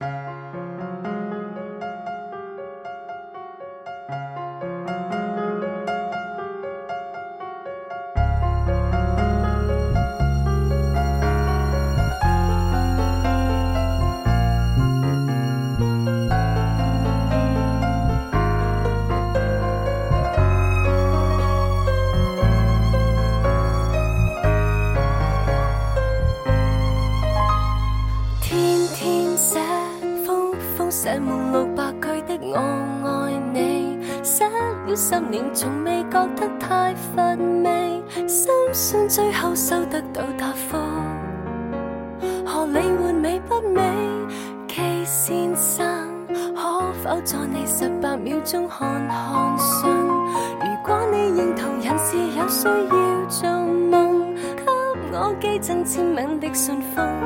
天了十年從未覺得太乏味，深信最後收得到答覆。何理換美不美？K 先生，可否在你十八秒鐘看看信？如果你認同人是有需要做夢，給我寄贈簽名的信封。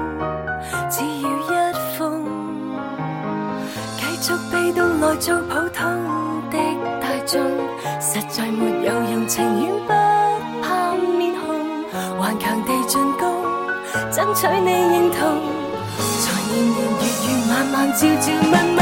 月晚晚朝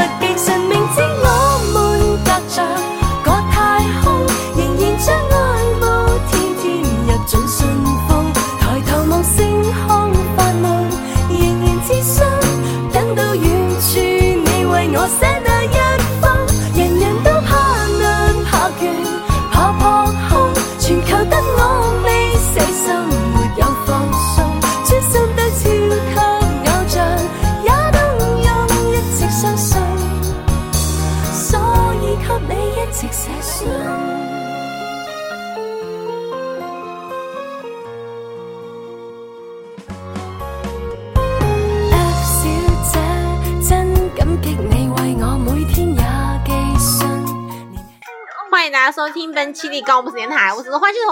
收听本期的高不是电台，我是花西陀。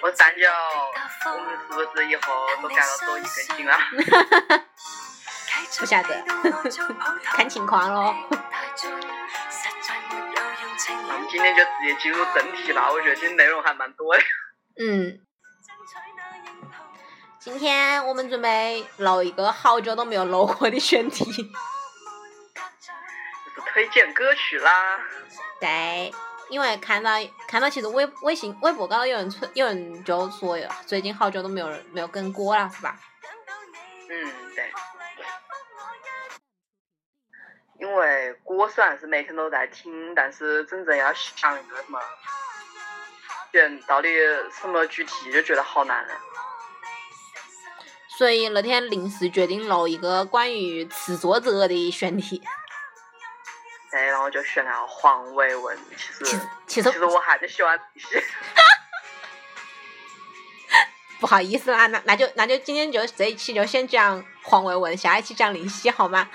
我三九，我们是不是以后都改到抖音更新了？不晓得 看情况咯。那我们今天就直接进入正题吧，我觉得今天内容还蛮多的。嗯，今天我们准备录一个好久都没有录过的選題。就是推荐歌曲啦。对，因为看到看到其实微微信微博高头有人推有人就说最近好久都没有人没有跟歌了，是吧？嗯，对。因为歌虽然是每天都在听，但是真正要想一个什么选到底什么主题，就觉得好难啊。所以那天临时决定录一个关于词作者的選題。对，然后就选了黄伟文。其实其实其实我还是喜欢林夕。不好意思啦，那那就那就今天就这一期就先讲黄伟文，下一期讲林夕好吗？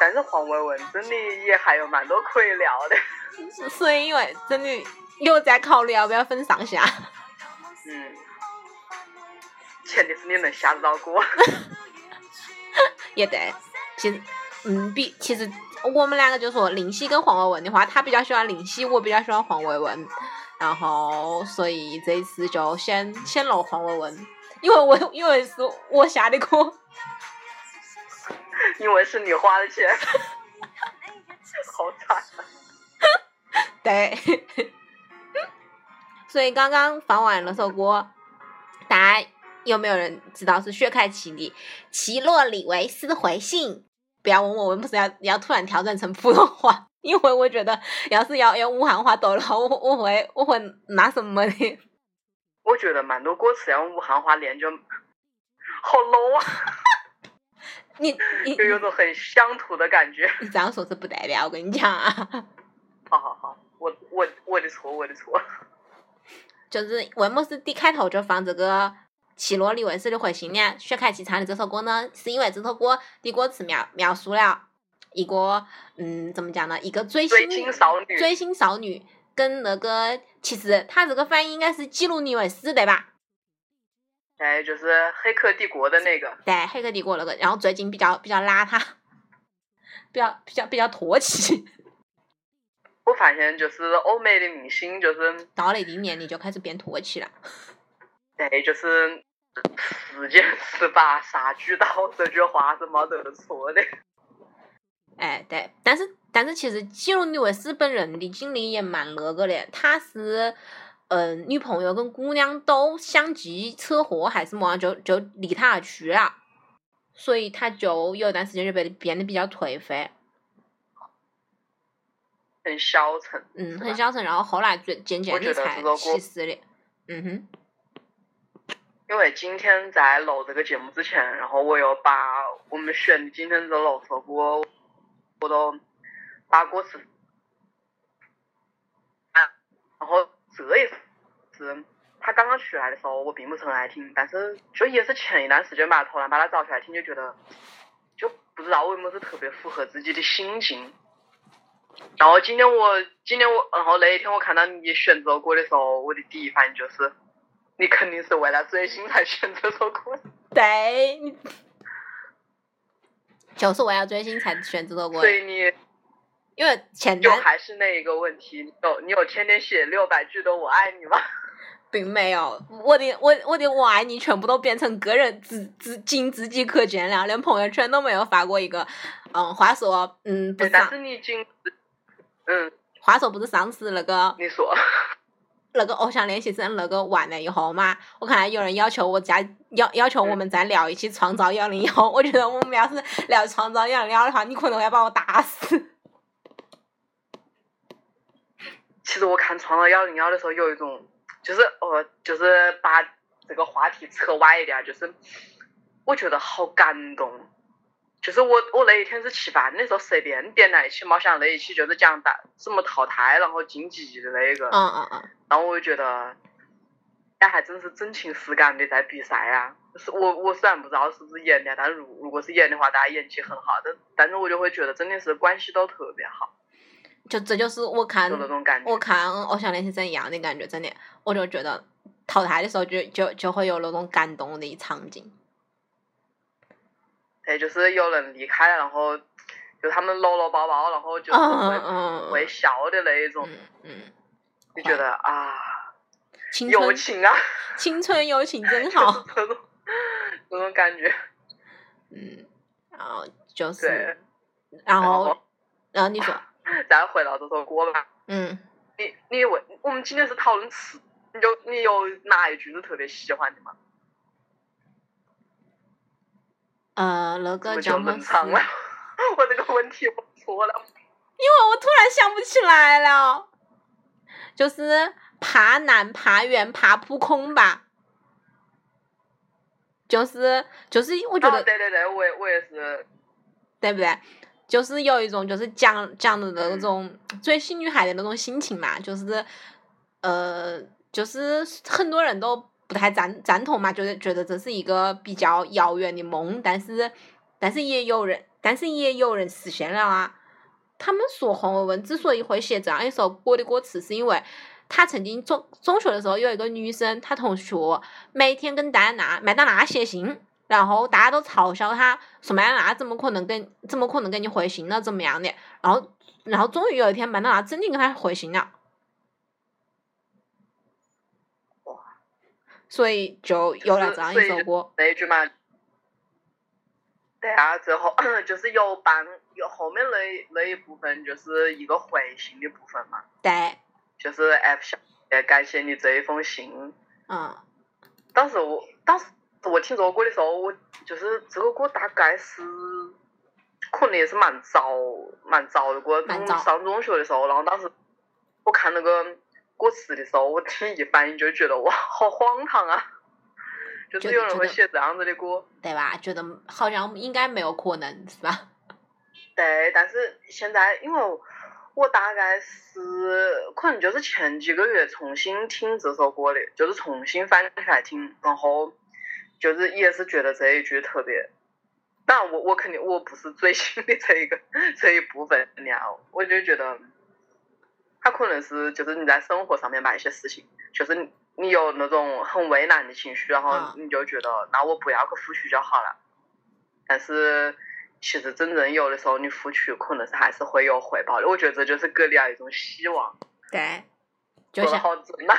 但是黄伟文真的也还有蛮多可以聊的。所以因为真的有在考虑要不要分上下。嗯，前提是你能下得到锅。也对，其实嗯比其實我们两个就说林夕跟黄伟文的话，他比较喜欢林夕，我比较喜欢黄伟文，然后所以这一次就先先录黄伟文，因为我因为是我下的歌。因为是你花的钱，好惨啊！对，所以刚刚放完那首歌，大家有没有人知道是薛凯琪的《奇洛里维斯回信》？不要问我，我不是要要突然调整成普通话，因为我觉得要是要要武漢話讀的話，我我会我会那什么的？我觉得蛮多歌词要用武汉话练就好 low 啊，你你就有种很乡土的感觉。你这样说是不代表，我跟你讲啊，好好好，我我我的错，我的错。就是为么是第开头就放這個？奇洛里维斯的回信呢？薛凯琪唱的这首歌呢，是因为这首歌的歌词描描述了一个，嗯，怎么讲呢？一个追星追星少女，追星少女跟那个，其实他这个翻译应该是基努里维斯对吧？哎，就是《黑客帝国》的那个。对，《黑客帝国》那个，然后最近比较比较邋遢，比较比较比较唾弃。我发现就是欧美的明星，就是到了一定年龄就开始变唾弃了。对，就是世间十八杀俱刀这句话是没得错的。哎，对，但是但是其实基努里维斯本人的经历也蛮那个的，他是嗯、女朋友跟姑娘都相继车祸还是么样，就就离他而去了，所以他就有一段时间就变得变得比较颓废，很消沉，嗯，很消沉，然后后来最渐渐的才去世的，嗯哼，因为今天在录这个节目之前，然后我又把我们选的今天这六首歌，我都把歌词啊，然后这一首是他刚刚出来的时候，我并不是很爱听，但是就也是前一段时间吧，突然把它找出来听，就觉得就不知道为么是特别符合自己的心境。然后今天我今天我，然后那一天我看到你选这首歌的时候，我的第一反应就是，你肯定是为了追星才选这首歌。对，你就是为了追星才选这首歌所，以你因为前就段还是那一个问题，你有你有天天写六百句的我爱你吗？并没有，我的我我的我爱你全部都变成个人自自仅自己可见了，连朋友圈都没有发过一个。嗯，话说，嗯，不是，但是你仅嗯，话说不是上次那个你说那个偶像练习生那个完了以后嘛，我看到有人要求我再要要求我们再聊一期创造幺零幺，我觉得我们要是聊创造幺零幺的话，你可能会把我打死。其实我看《创造幺零幺》的时候，有一种就是呃，就是把这个话题扯歪一点儿，就是我觉得好感动。就是我我那一天是吃饭的时候随便点了一期，没想那一期就是讲打怎么淘汰然后晋级的那个，嗯嗯嗯，然后我就觉得，哎，还真是真情实感的在比赛啊。是我我虽然不知道是不是演的，但如如果是演的话，大家演技很好，但但是我就会觉得真的是关系都特别好，就这就是我看。我看偶像练习生一样的感觉，真的，我就觉得淘汰的时候就就就会有那种感动的场景。对，就是有人离开了，然后就他们搂搂抱抱，然后就是嗯会、嗯会笑的那一种，嗯嗯，就觉得啊，友情啊，青春友情真 就是好。这种这种感觉。嗯，然后就是对，，然后然后你说，再回到这首歌吧，嗯，你你问我们今天是讨论词，你就你有哪一句是特别喜欢的吗？呃，那个叫么是？冷场了？我这个问题我错了。因为我突然想不起来了，就是怕难、怕远、怕扑空吧。就是就是，我觉得、哦，对对对，我也我也是，对不对？就是有一种就是讲讲的嗯那种追星女孩的那种心情嘛，就是呃，就是很多人都不太赞赞同嘛，就是觉得这是一个比较遥远的梦，但是但是也有人，但是也有人实现了啊。他们说黄伟文之所以会写这样一首歌的歌词，是因为他曾经中中学的时候有一个女生，她同学每天跟戴安娜麦当娜写信，然后大家都嘲笑他，说麦当娜怎么可能跟怎么可能给你回信呢？怎么样的？然后然后终于有一天麦当娜真的跟他回信了，所以就有了这样一首歌。那一句嘛。对啊，最后 就是有半有后面那那一部分就是一个回信的部分嘛，对，就是 F 小姐感谢你这一封信。嗯当时我当时我听这首歌的时候，我就是这个歌大概是可能也是蛮早蛮早的歌，蛮早上中学的时候，然后当时我看那个歌词的时候，我听一反应就觉得哇，好荒唐啊！就是有人会写这样子的歌，对吧？觉得好像应该没有可能，是吧？对，但是现在因为我大概是可能就是前几个月重新听这首歌的，就是重新翻出来听，然后就是也是觉得这一句特别。当然我我肯定我不是最新的这一个这一部分呀，我就觉得他可能是就是你在生活上面吧一些事情，就是你你有那种很为难的情绪，然后啊你就觉得那我不要去付出就好了。但是其实真正有的时候你付出可能是还是会有回报的，我觉得这就是给你了一种希望。对，就像好真呐。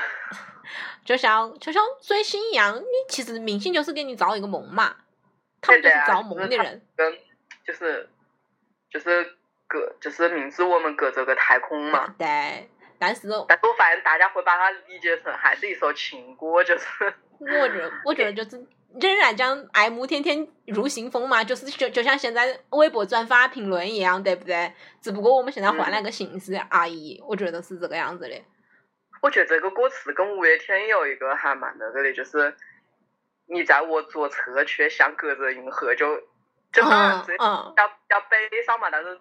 就像就像追星一样，你其实明星就是给你造一个梦嘛，他们就是造梦的人。跟就是就是隔就是明知我们隔着个太空嘛，对，但是但是我发现大家会把它理解成还是一首情歌，就是 我觉得，我觉得就是仍然将爱慕天天入心风嘛，就是就就像现在微博转发评论一样，对不对？只不过我们现在换了个形式而已，我觉得是这个样子的。我觉得这个歌词跟五月天有一个还蛮那个的，就是你在我左侧，却像隔着银河，就就当然这嗯嗯，要要悲伤嘛，但是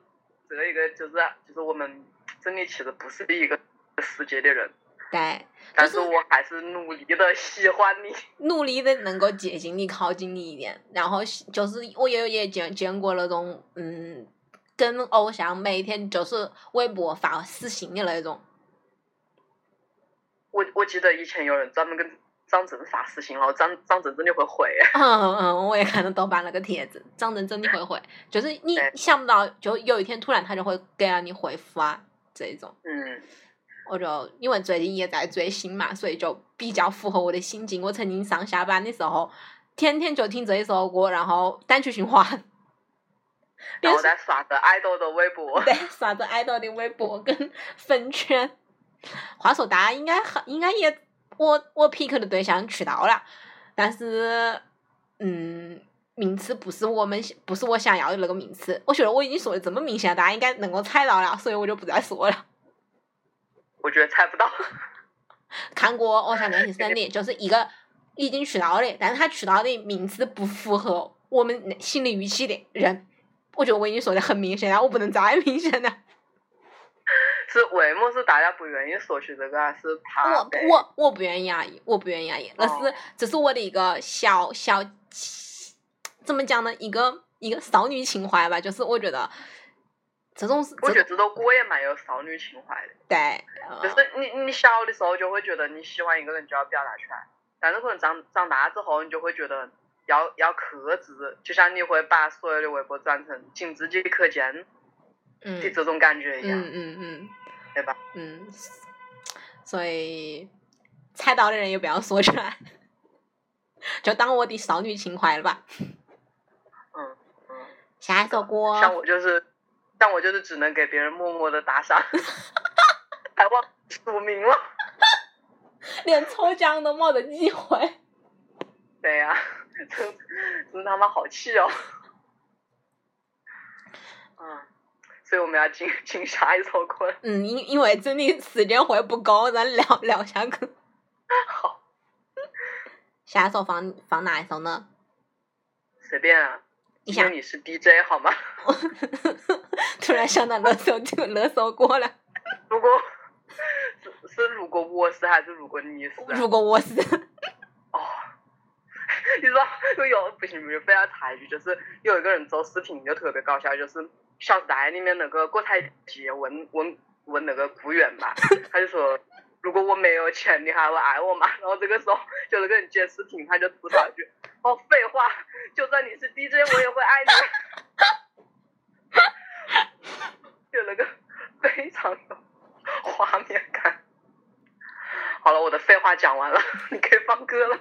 这个一个就是就是我们真的其实不是一个世界的人，对，但是是我还是努力的喜欢你。努力的能够接近你，靠近你一点。然后就是我也也见见过那种，嗯，跟偶像每天就是微博发私信的那种。我我记得以前有人专门跟张震发私信，然后张张震真的会回，嗯嗯，我也看到豆瓣那个帖子，张真真的会回，就是你想不到，就有一天突然他就会给了你回复啊，这种。嗯，我就因为最近也在追星嘛，所以就比较符合我的心境。我曾经上下班的时候，天天就听这一首歌，然后单曲循环，然后再刷着爱豆的微博，对，刷着爱豆的微博跟粉圈。话说，大家应该很应该也，我我 pick 的对象去到了，但是，嗯，名次不是我们不是我想要的那个名次。我觉得我已经说的这么明显了，大家应该能够猜到了，所以我就不再说了。我觉得猜不到。看过《偶像练习生》的，就是一个已经去到的，但是他去到的名次不符合我们心理预期的人。我觉得我已经说的很明显了，我不能再明显了。是为么是大家不愿意说起这个啊？是怕我我我不愿意而已，我不愿意而已。那是哦这是我的一个小小怎么讲呢？一个一个少女情怀吧，就是我觉得这种是我觉得这首歌也蛮有少女情怀的，对，就呃是你你小的时候就会觉得你喜欢一个人就要表达出来，但是可能长长大之后你就会觉得要要克制，就像你会把所有的微博转成仅自己可见嗯的这种感觉一样，嗯嗯？嗯，所以猜到的人也不要说出来，就当我的少女情怀了吧。嗯嗯，下一首歌，像我就是像我就是只能给别人默默的打赏，还忘署名了，连抽奖都没得机会。对呀、真真他妈好气哦。嗯，所以我们要进 进下一首歌。嗯，因因为真的时间会不够，咱聊聊下去。好，下一首放放哪一首呢？随便啊。你想你是 DJ 好吗？突然想到那首就那首歌了。如果是是如果我是还是如果你是、啊？如果我是，哦，你知道有不行不行，非要插一句，就是有一个人做视频就特别搞笑，就是《小时代》里面那个郭采洁问问问那个顾源吧，他就说。如果我没有钱，你还会爱我吗？然后这个时候，就那个人接视频，他就吐槽一句：“哦，废话，就算你是 DJ，我也会爱你。”就那个非常有画面感。好了，我的废话讲完了，你可以放歌了。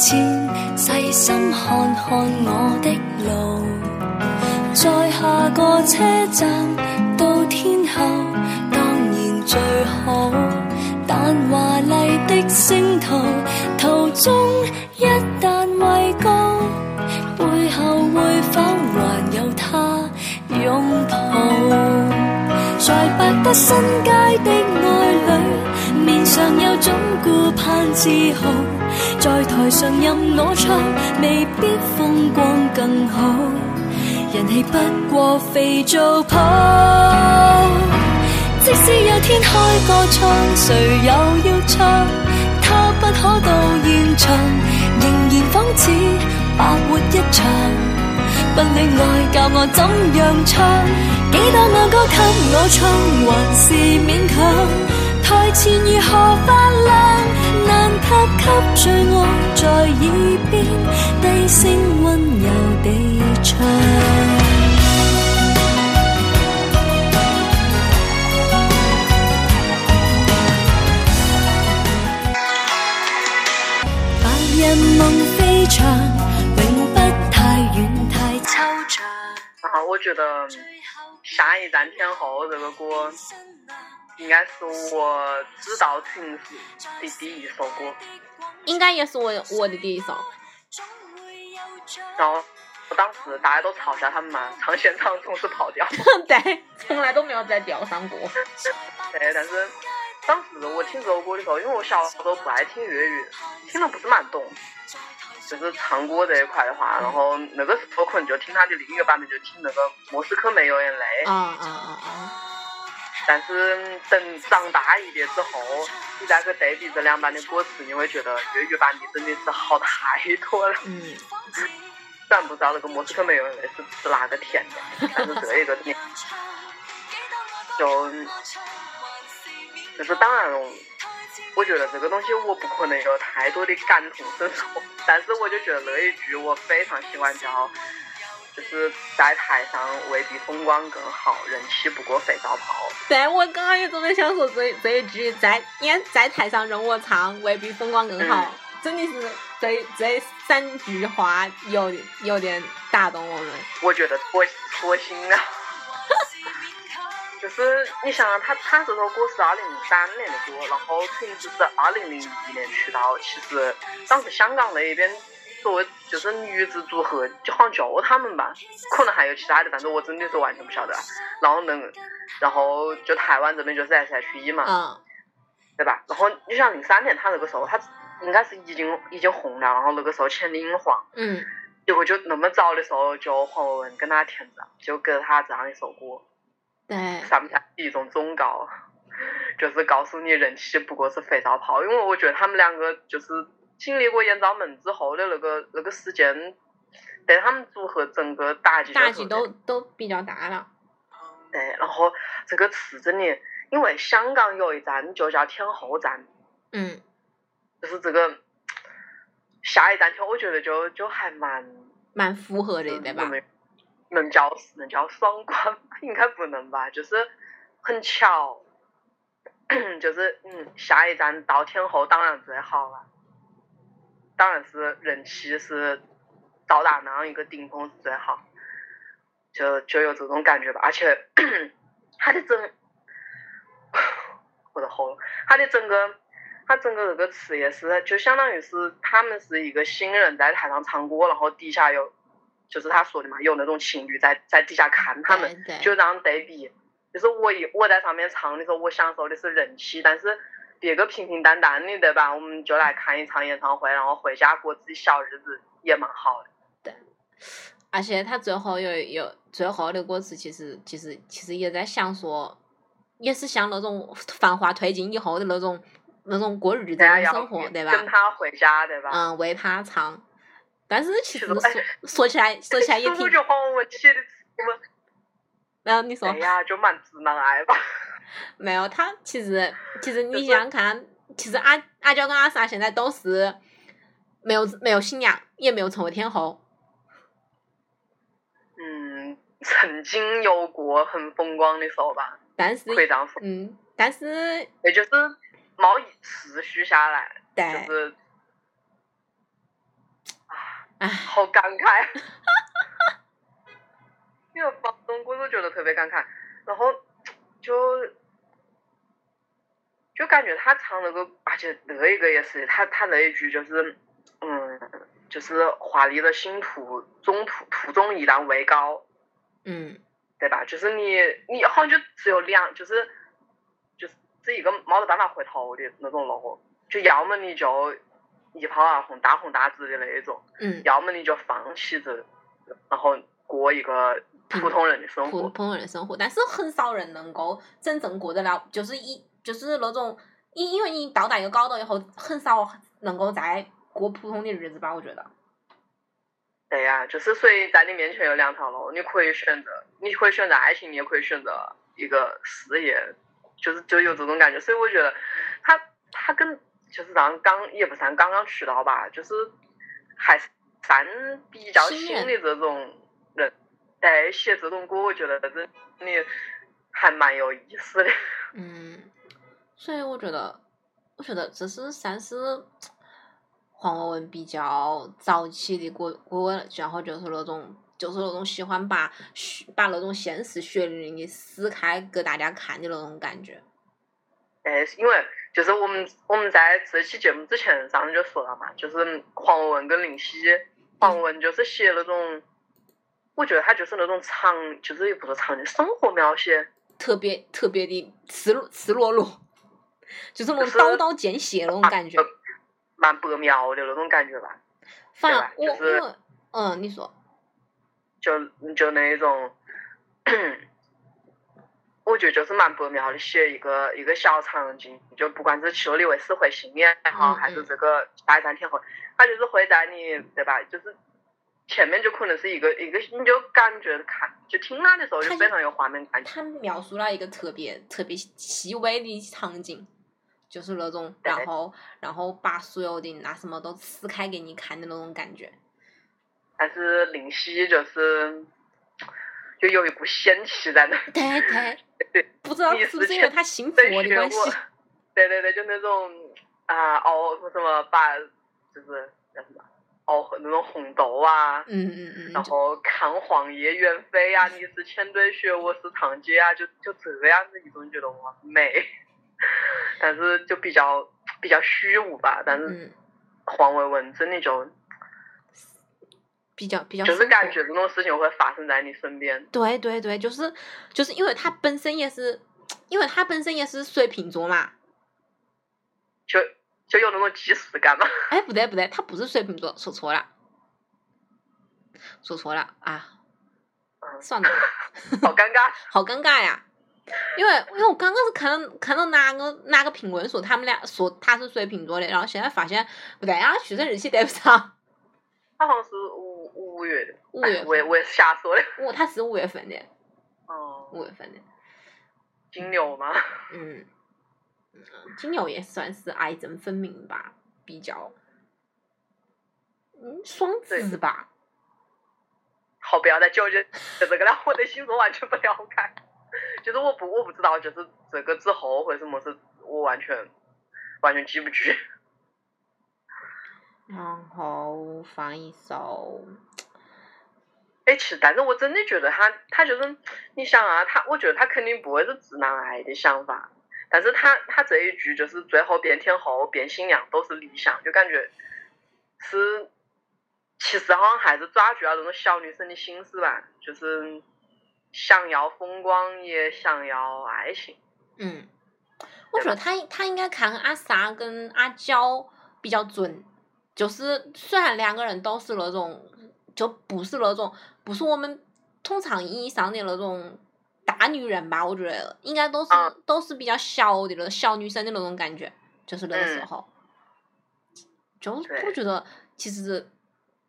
前，细心看看我的路，在下个车站到天后，當然最好。但華麗的星途，途中一旦畏高，背後會否還有他擁抱？在百德新街的愛侶，面上有種顧盼自豪，在台上任我唱，未必风光更好，人气不過肥皂泡。即使有天開個唱，誰又要唱？他不可到現場，仍然仿似白活一場。不戀愛教我怎樣唱，几多爱歌给我唱，还是勉强。台前如何发亮？在耳边低声温柔地唱。白日梦飞翔，永不太远太抽象。啊，我觉得下一站天后这个歌应该是我知道群时的第一首歌，应该也是我我的第一首。然后当时大家都嘲笑他们嘛，唱现场总是跑调。对，从来都没有在调上过。对，但是当时我听这首歌的时候，因为我小时候不爱听粤语，听得不是蛮懂。就是唱歌这一块的话，然后那个时候可能就听他的另一个版本，就听那个《莫斯科没有眼泪》。啊啊啊啊！但是等长大一点之后，你再去对比这两版的歌词，你会觉得粤语版的真的是好太多了。嗯，虽然不知道那个莫斯科没有眼泪是吃哪个甜的，但是这一个甜就就是当然了。我觉得这个东西我不可能有太多的感同身受，但是我就觉得那一句我非常喜欢叫，就是在台上未必风光更好，人气不过肥皂泡。对，我刚刚也正在想说这这一句，在演在台上任我唱，未必风光更好，嗯真的是这这三句话有有点打动我们。我觉得妥妥心了。就是你想想，他他这首歌是二零零三年的歌，然后群子是二零零一年出道。其实当时香港那一边作为就是女子组合，就好像就他们吧，可能还有其他的，但是我真的是完全不晓得。然后能，然后就台湾这边就是 S.H.E 嘛，嗯，对吧？然后你想零三年他那个时候，他应该是已经已经红了，然后那个时候签的英皇，嗯，结果就那么早的时候就黄伟文跟他填了，就给了他这样一首歌。对，上面一种忠告，就是告诉你人气不过是肥皂泡，因为我觉得他们两个就是经历过艳照门之后的那个那个事件，对他们组合整个打击打击都都比较大了。对，然后这个词真的，因为香港有一站就叫天后站，嗯，就是这个下一站天，我觉得就就还蛮蛮符合的，对吧？能能叫能叫双关？应该不能吧？就是很巧，就是嗯，下一站到天后当然最好了，当然是人气是到达那样一个顶峰是最好，就就有这种感觉吧。而且 他的整，我的喉咙，他的整个。他整个这个词也是，就相当于是他们是一个新人在台上唱歌，然后底下有就是他说的嘛，有那种情侣在在底下看他们，就这样对比。就是我一我在上面唱的时候，我享受的是人气，但是别个平平淡淡的，对吧？我们就来看一场演唱会，然后回家过自己小日子，也蛮好的。对而且他最后有有最后的歌词，其实其实其实也在想说，也是像那种繁华褪尽以后的那种那种过日子的生活，对吧？跟他回家，对吧？嗯，为他唱。但是其实说 说起来说起来也 挺然后你说哎呀，就蛮直男癌吧。没有他，其实其实你想想看，其实阿阿娇跟阿 sa 现在都是没有没有新娘，也没有成为天后。嗯，曾经有过很风光的时候吧，但是可以这样说。嗯，但是也就是毛以持续下来，对，就是唉，好感慨。因为房东我都觉得特别感慨，然后就就感觉他唱那个，而且那一个也是他他那一句就是，嗯，就是华丽的星途中途途中依然未高，嗯，对吧？就是你你好像就只有两，就是就是这一个没得办法回头的那种路，就要么你就一炮而红、大红大紫的那一种，嗯，要么你就放弃这，然后过一个普通人的生活。普普通人的生活，但是很少人能够真正过得了，就是一就是那种，因因为你到达一个高度以后，很少能够再过普通的日子吧，我觉得。对呀、就是所以在你面前有两条路，你可以选择，你可以选择爱情，你也可以选择一个事业，就是就有这种感觉。所以我觉得他他跟就是让刚也不算刚刚出道吧，就是还是算比较新的这种人，在写这种歌，我觉得真的还蛮有意思的。嗯，所以我觉得，我觉得这是算是黄文文比较早期的歌歌，然后就是那种就是那种喜欢把血把那种现实血淋淋的撕开给大家看的那种感觉。哎，因为就是我们我们在这期节目之前上次就说了嘛，就是黄文文跟林夕，黄文文就是写那种，我觉得他就是那种长，就是也不是长的，生活描写，特别特别的赤裸赤裸裸，就是那种刀刀见血那种感觉。蛮白描的那种感觉吧，反对吧而我就是因为嗯，你说就就那种，我觉得就是蛮白描的，写一个一个小场景，就不管是去了里维斯回信也好，嗯还是这个下一站天后，他就是会在你对吧？就是前面就可能是一个一个，你就感觉看就听他的时候就非常有画面感。他描述了一个特别特别细微的场景，就是那种，然后然后把所有的那什么都撕开给你看的那种感觉。但是林夕就是就有一股仙气在那，对对，对 不知道你是不是因为他信对佛的关系对对对，就那种啊熬什么把就是叫什么熬那种红豆啊。嗯嗯嗯，就然后看黄叶远飞啊，你是千堆雪，我是长街啊，就就这样子一种觉得哇美，但是就比较比较虚无吧。但是嗯黄伟文真的就比较比较就是感觉这种事情会发生在你身边。对对对，就是就是因为他本身也是，因为他本身也是水瓶座嘛。就就有那种即视感嘛。哎，不对不对，他不是水瓶座，说错了，说错了啊，嗯，算了，好尴尬。好尴尬呀。因为因为我刚刚是看到看到哪个哪个评论说他们俩说他是水瓶座的，然后现在发现不对啊，出生日期对不上，他好像是五五月的，五月哎我也我也是瞎说的。我他是五月份的，哦，五月份的，金牛吗？嗯，嗯金牛也算是爱憎分明吧，比较，嗯，双子吧，好，不要再纠结这个了，我对星座完全不了解。就是我不我不知道，就是这个之后会什么事，我完全完全记不住。然后放一首，哎，其实，但是我真的觉得他，他就是，你想啊，他，我觉得他肯定不会是直男癌的想法，但是他，他这一句就是最后变天后、变新娘都是理想，就感觉是，其实好像还是抓住了那种小女生的心思吧，就是想要风光，也想要爱情。嗯，我觉得他他应该看阿 sa 跟阿娇比较准，就是虽然两个人都是那种，就不是那种不是我们通常意义上的那种大女人吧，我觉得应该都是、啊都是比较小的那种小女生的那种感觉，就是那个时嗯候，就我觉得其实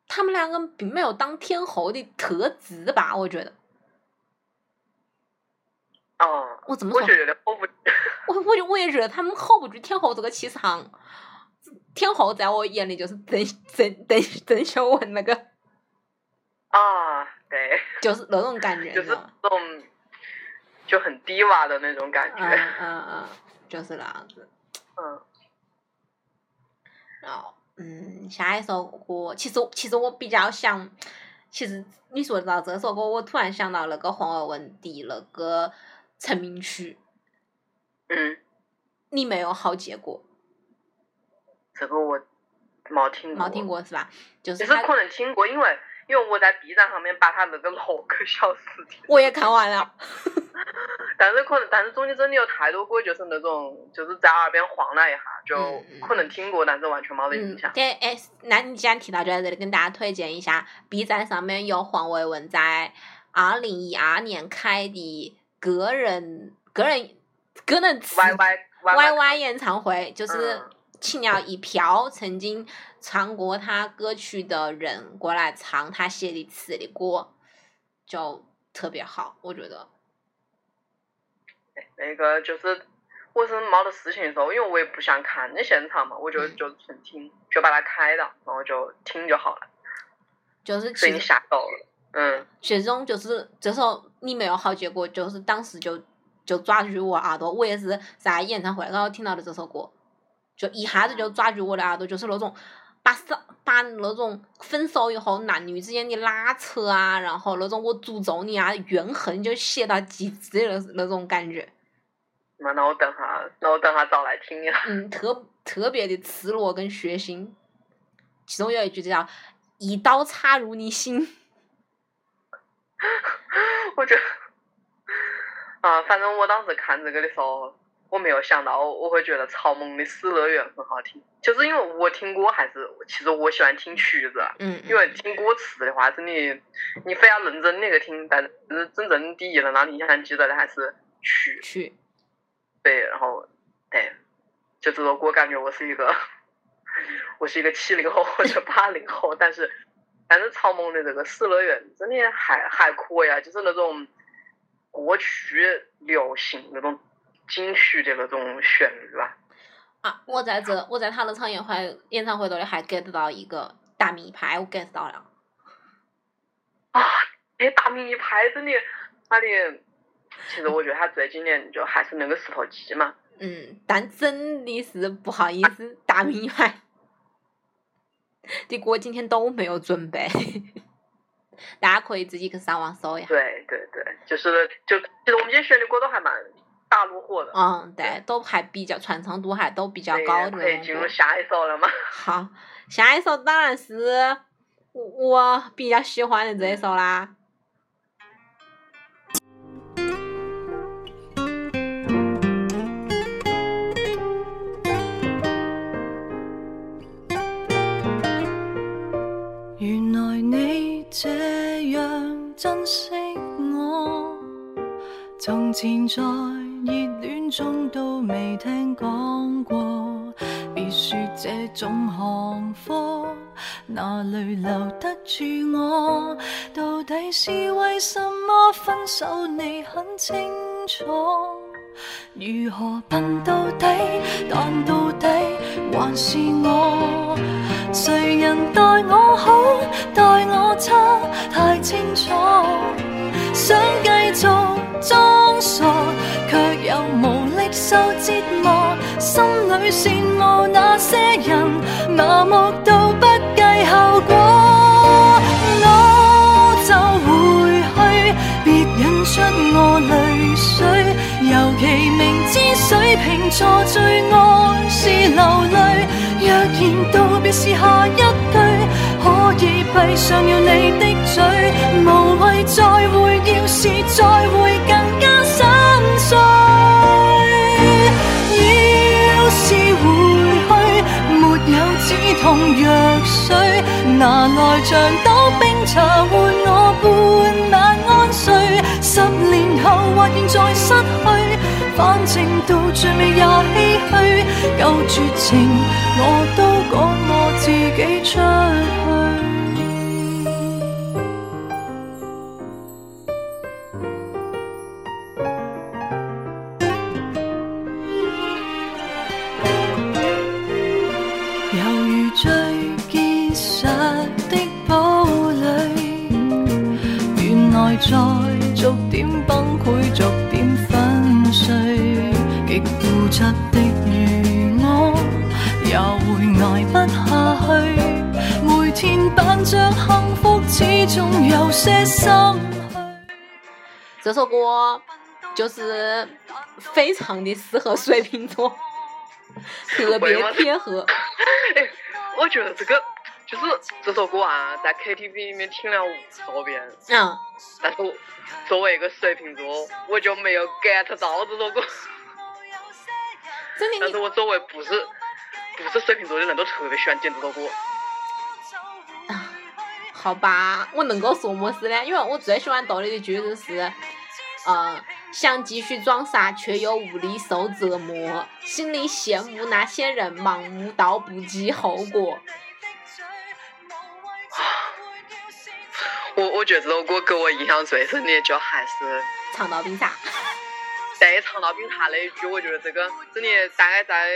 他们两个并没有当天后的特质吧，我觉得哦，我怎么说我觉？得我不。我我就我也觉得他们 hold 不住天后这个气场。天后在我眼里就是郑郑郑郑秀文那个，啊，对，就是那种感觉，就是你知道吗？这种就很低洼的那种感觉。嗯嗯嗯，就是那样子。嗯然后，嗯，下一首歌，其实其实我比较想，其实你说到这首歌，我突然想到那个黄伟文的那个成名曲，嗯，你没有好结果，这个我没听过。没听。过是吧？就是可能听过，因为因为我在 B 站上面把他那个六个小时听，我也看完了。但是可能但是中间真的有太多歌就是那种就是在耳边晃了一下，就可能听过，但是完全没得印嗯象，。对，哎，那你既然提到，就在这里跟大家推荐一下，B 站上面有黄伟文在二零一二年开的个人个人个人自 Y Y Y Y 演唱会，就是嗯请了一票曾经唱过他歌曲的人过来唱他写的词的歌，就特别好，我觉得。那个就是我是没得事情的时候，因为我也不想看那现场嘛，我就嗯 就纯听，就把它开了，然后就听就好了，就是所以你其实吓到了。嗯，这种就是这首你没有好结果，就是当时就就抓住我耳朵，我也是在演唱会然后听到的这首歌，就一下子就抓住我的耳朵，就是那种把伤把那种分手以后男女之间的拉扯啊，然后那种我诅咒你啊怨恨就写到极致的那那种感觉，那那我等下，那我等下找来听一下。嗯，特特别的赤裸跟血腥，其中有一句叫“一刀插入你心 我觉得，啊，反正我当时看这个的时候，我没有想到我会觉得曹蜢的《死乐园》很好听，就是因为我听歌还是，其实我喜欢听曲子，”，嗯，因为听歌词的话，真的你非要认真那个听，但是真正第一能让你印象记得的还是曲，曲，对，然后对，就这首歌感觉我是一个，我是一个七零后或者八零后，但是但是曹萌的这个《死乐园》真的还还可以啊，就是那种过去流行那种金曲的那种旋律吧。啊，我在这，我在他那场演会演唱会头里还 get 到一个大米牌，我 get 到了。啊，那大米牌真的，他的，其实我觉得他最经典就还是那个石头记嘛。嗯，但真的是不好意思，大米牌的歌今天都没有准备，大家可以自己去上网搜一下。对对对，就是就其实我们今天选的歌都还蛮大陆货的。嗯，对，都还比较传唱度还都比较高的可以那种歌。进入下一首了吗？好，下一首当然是我我比较喜欢的这一首啦。從前在熱戀中都未聽講過。別說這種行貨哪里留得住我？到底是為什麼分手？你很清楚。如何笨到底？但到底還是我。誰人待我好，待我差，太清楚。想繼續裝傻，卻又無力受折磨。心里羨慕那些人，麻木到不計後果。我就回去，別引出我淚水。尤其明知水瓶座最愛是流淚，若然道別是下一句，可以閉上了你的嘴，無謂再會，要是再會更加心碎。要是回去，沒有止痛藥水，拿來像倒冰茶換我半晚安睡。十年後或現在失去，反正到最尾也唏噓。夠絕情，我都赶我自己出去。首歌就是非常的适合水瓶座，特别贴合。哎，我觉得这个就是这首歌啊，在 KTV 里面听了无数遍，嗯，但是我作为一个水瓶座，我就没有 get 到这首歌。真的但是我周围不是不是水瓶座的人都特别喜欢点这首歌。好吧，我能够说么事呢？因为我最喜欢读的句子是，呃，想继续装傻，却又无力受折磨，心里羡慕那些人盲目到不计后果。我我觉得这首歌给我印象最深的就还是《长岛冰茶》。对《长岛冰茶》那一句，我觉得这个真的，大概在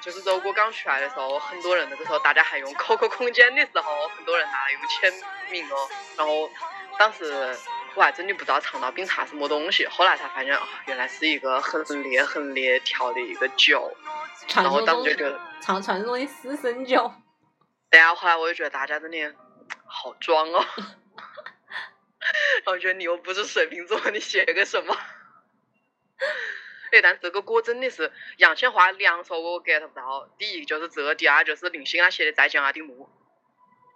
就是这首歌刚出来的时候，很多人那个时候大家还用 QQ 空间的时候，很多人拿来用签名哦，然后当时。我还真的不知道长岛冰茶什么东西，后来才发现啊，原来是一个很烈很烈调的一个酒。然后当时就觉得，传传说中的私生酒。对啊，后来我就觉得大家真的好装哦。然后觉得你又不是水瓶座，你写个什么？哎，但这个歌真的是杨千嬅两首歌我 get 不到，第一就是这，第二就是林心安写的《再见阿丁木》。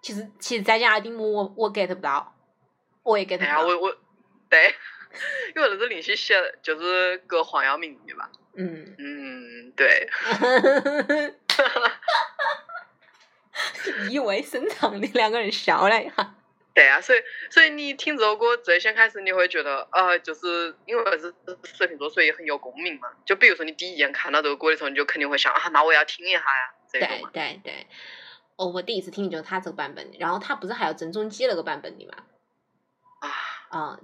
其实其实再见阿丁木我我 get 不到，我也哎呀，我我对，因为那是林夕写，就是歌黄耀明的吧？嗯，嗯，对，意味深长的两个人笑了一下。对啊，所以所以你听这首歌最先开始你会觉得，呃，就是因为是水瓶座，所以很有共鸣嘛。就比如说你第一眼看到这个歌的时候，你就肯定会想啊，那我要听一下呀，这种对。对对，哦，我第一次听就是他这个版本的，然后他不是还有郑中基那个版本的嘛？啊，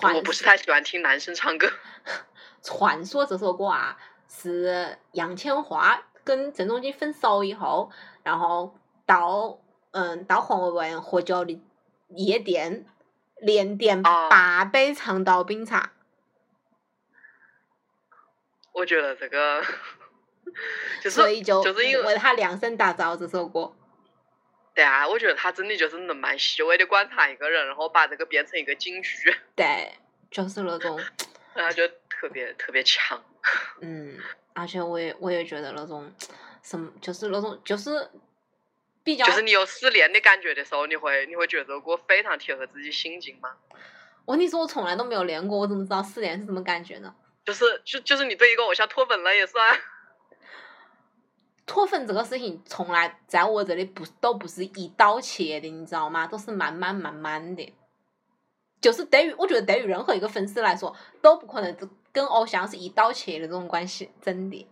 啊、我不是太喜欢听男生唱歌。传说这首歌啊，是杨千嬅跟郑中基分手以后，然后到嗯到黄伟文喝酒的夜店，连点哦八杯长岛冰茶。我觉得这个 就是所以就就是因为为他量身打造这首歌。对啊，我觉得他真的就是能蛮细微的观察一个人，然后把这个变成一个警句，对，就是那种，然后就特别特别强。嗯，而且我也我也觉得那种什么，就是那种就是比较，就是你有失恋的感觉的时候，你会你会觉得这个歌非常贴合自己心境吗？问题是我从来都没有练过，我怎么知道失恋是什么感觉呢？就是就就是你对一个偶像脱粉了也算。脱粉这个事情从来在我这里不都不是一刀切的，你知道吗？都是慢慢慢慢的。就是对于我觉得对于任何一个粉丝来说，都不可能跟偶像是一刀切的这种关系，真的。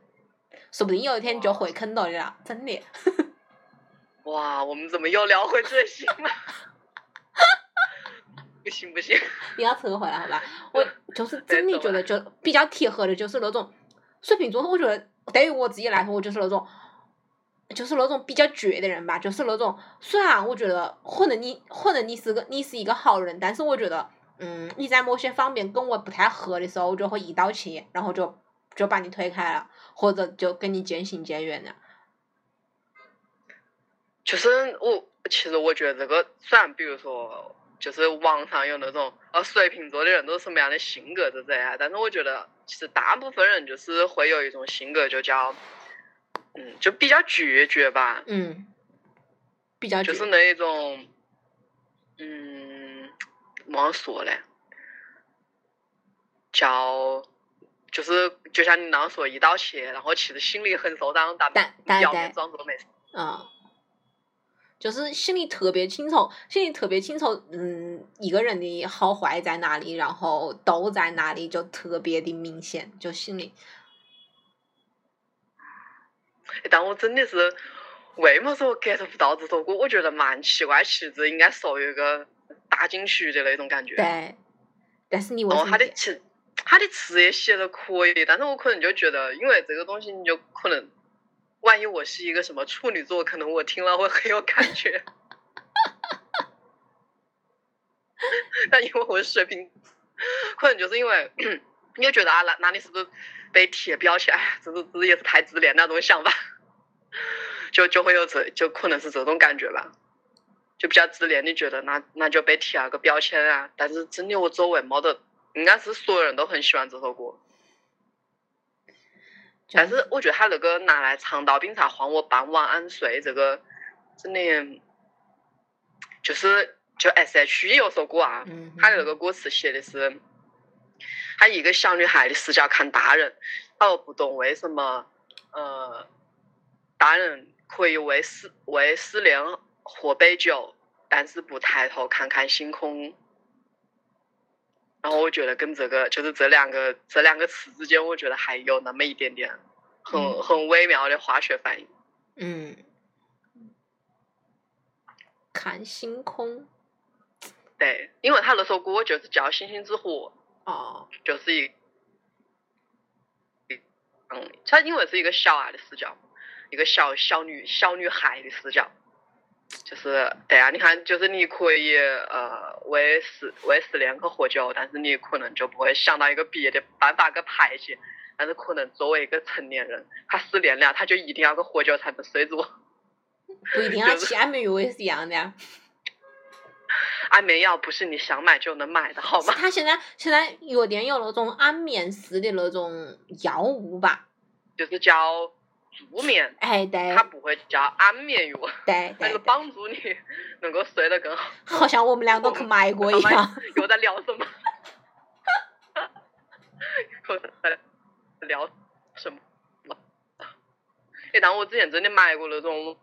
说不定有一天就会坑到你了，真的。哇，我们怎么又聊回这些了？不行不行，你要扯回来好吧？我就是真的觉得就比较贴合的，就是那种水瓶座。我觉得对于我自己来说，我就是那种，就是那种比较倔的人吧。就是那种虽然我觉得可能你可能你是个你是一个好人，但是我觉得嗯你在某些方面跟我不太合的时候，我就会一刀切，然后就就把你推开了，或者就跟你渐行渐远了。就是我其实我觉得这个虽然比如说就是网上有那种呃水瓶座的人都是什么样的性格这这样，但是我觉得其实大部分人就是会有一种性格就叫嗯。就比较决绝吧，嗯，比较倔就是那一种嗯怎么说嘞，叫。就是就像你刚刚说一刀切，然后其实心里很受伤，但但但表面装作没事。嗯，就是心里特别清楚，心里特别清楚，嗯，一个人的好坏在哪里，然后都在哪里，就特别的明显，就心里，但我真的是为么说 get 不到这首歌？我觉得蛮奇怪，其实应该属于一个大金曲的那种感觉。对。但是你为然后什么点？他的词，他的词也写的可以，但是我可能就觉得，因为这个东西，你就可能，万一我是一个什么处女座，可能我听了会很有感觉。但因为我的水平，可能就是因为你就觉得啊，那那你是不是被贴标签？哎，这是这是也是太自恋那种想法，就就会有这就可能是这种感觉吧，就比较自恋。你觉得那那就被贴了个标签啊？但是真的我周围没得，应该是所有人都很喜欢这首歌。但是我觉得他那个拿来长岛冰茶换我傍晚安睡这个，真的就是就 S H E 有首歌啊，嗯，他的那个歌词写的是，他一个小女孩的视角看大人，他又不懂为什么，呃，大人可以为失为失恋喝杯酒，但是不抬头看看星空。然后我觉得跟这个就是这两个这两个词之间，我觉得还有那么一点点很嗯。很微妙的化学反应。嗯，看星空，对对，因为他那首歌就是叫《星星之火》，哦，就是一，嗯，它因为是一个小爱的视角，一个小小女小女孩的视角，就是对啊，你看，就是你可以呃为失为失恋去喝酒，但是你可能就不会想到一个别的办法去排解，但是可能作为一个成年人，他失恋了，他就一定要去喝酒才能睡着。不一定啊，就是吃安眠药也是一样的呀。安眠药不是你想买就能买的好吗？他现在现在药店有那种安眠式的那种药物吧？就是叫助眠，哎，对它不会叫安眠药，对 它是帮助你能够睡得更好。好像我们两个去买过一样。又在聊什么？又在聊什么？哎，但我之前真的买过那种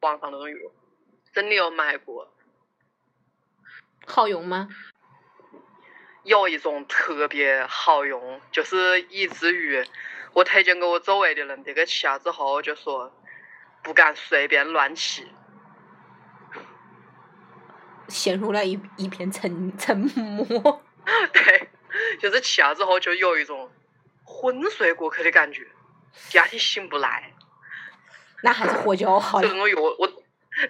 网上那种药，真的有买过。好用吗？有一种特别好用，就是以至于我推荐给我周围的人，这个吃了之后就说不敢随便乱吃。陷入了一一片沉沉默。对，就是吃了之后就有一种昏睡过去的感觉，第二天醒不来。那还是喝酒好了。这种药我，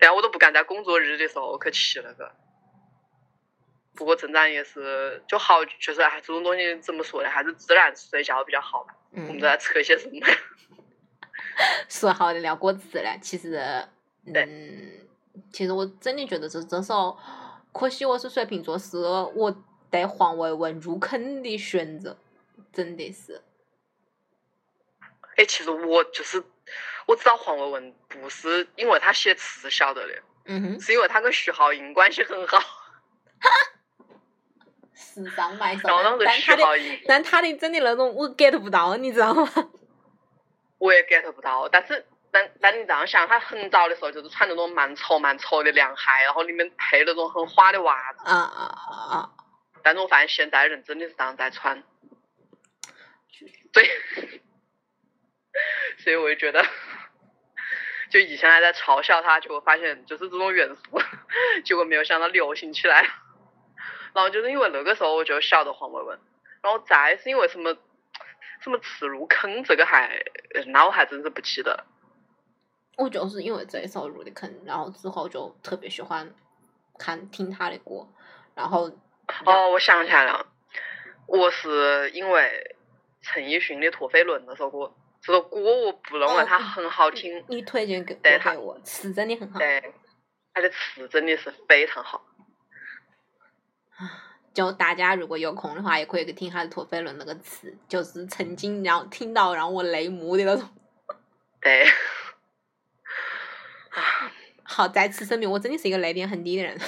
然后我都不敢在工作日的时候去吃那个。不过成长也是就好，就是哎，这种东西怎么说呢？还是自然睡觉比较好吧。我们都，在扯些什么？说好的聊果子嘞，其实，对嗯，其实我真的觉得这这首，可惜我是水瓶座，是我带黄伟文入坑的选择，真的是。哎，其实我就是我知道黄伟文不是因为他写词晓得的，嗯哼，是因为他跟徐浩英关系很好。时尚买手但他的但他的真的那种我 get 不到，你知道吗？我也 get 不到，但是但但你这样想，他很早的时候就是穿那种蛮丑蛮丑的凉鞋，然后里面配那种很花的袜子。啊啊啊啊！但是我发现现在人真的是这样在穿，所以所以我就觉得，就以前还在嘲笑他，结果发现就是这种元素，结果没有想到流行起来。然后就是因为那个时候我就晓得黄伟文，然后再是因为什么什么吃入坑，这个还那我还真是不记得了。我就是因为这一首入的坑，然后之后就特别喜欢看听他的歌，然后哦，我想起来了，我是因为陈奕迅的《陀飞轮》那首歌，这个歌我不认为它很好听，你推荐给给我，词真的很好。对，它的词真的是非常好。就大家如果有空的话，也可以去听他的《陀飞轮》那个词，就是曾经然后听到让我泪目的那种。对，好，再次声明，我真的是一个泪点很低的人。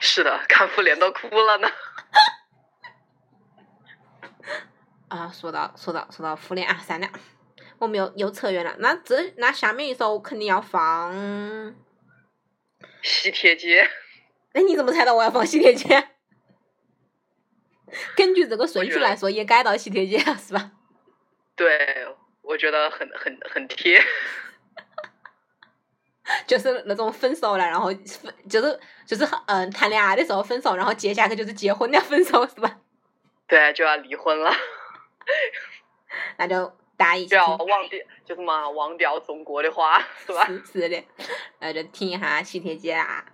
是的，看复联都哭了呢。啊，说到说到说到复联啊，算了，我们又又扯远了。那这那下面一首肯定要放。喜帖街，哎，你怎么猜到我要放喜帖街？根据这个顺序来说，也该到喜帖街了，是吧？对我觉得很很很贴。就是那种分手了，然后分就是就是嗯谈恋爱的时候分手，然后接下来就是结婚的分手，是吧？对，就要离婚了，那就大家一要。忘掉，就是嘛忘掉中国的话，是吧？是是的，那就听一下喜帖姐啊。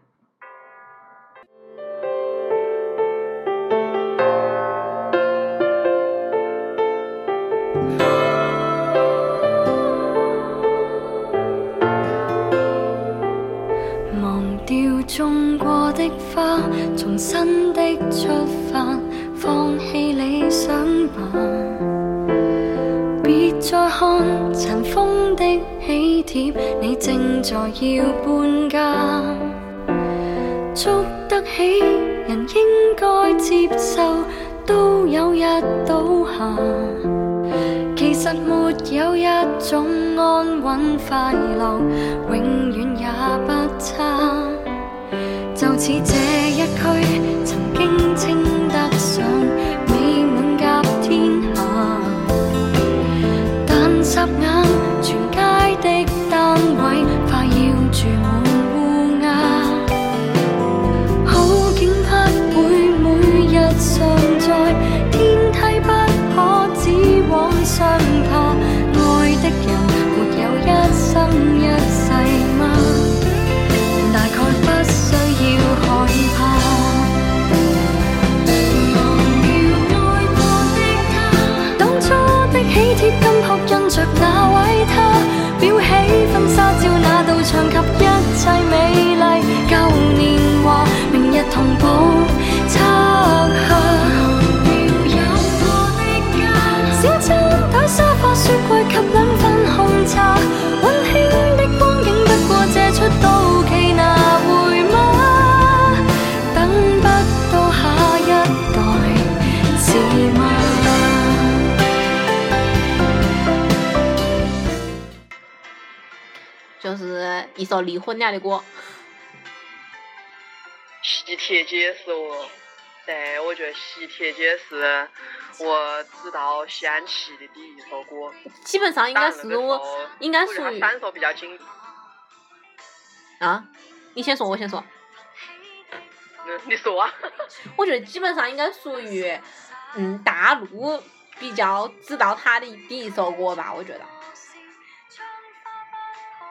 掉種過的花，重新的出發，放棄理想吧。別再看塵封的喜帖，你正在要搬家。捉得起人應該接受，都有日倒下。其實沒有一種安穩快樂，永遠也不差。似这一区曾经清。就是一首离婚了的歌。喜帖街是我，对，我觉得喜帖街是我知道西安骑的第一首歌。基本上应该是我，应该属于比较经，啊。你先说，我先说。嗯，你说啊？我觉得基本上应该属于，嗯，大陆比较知道他的第一首歌吧，我觉得。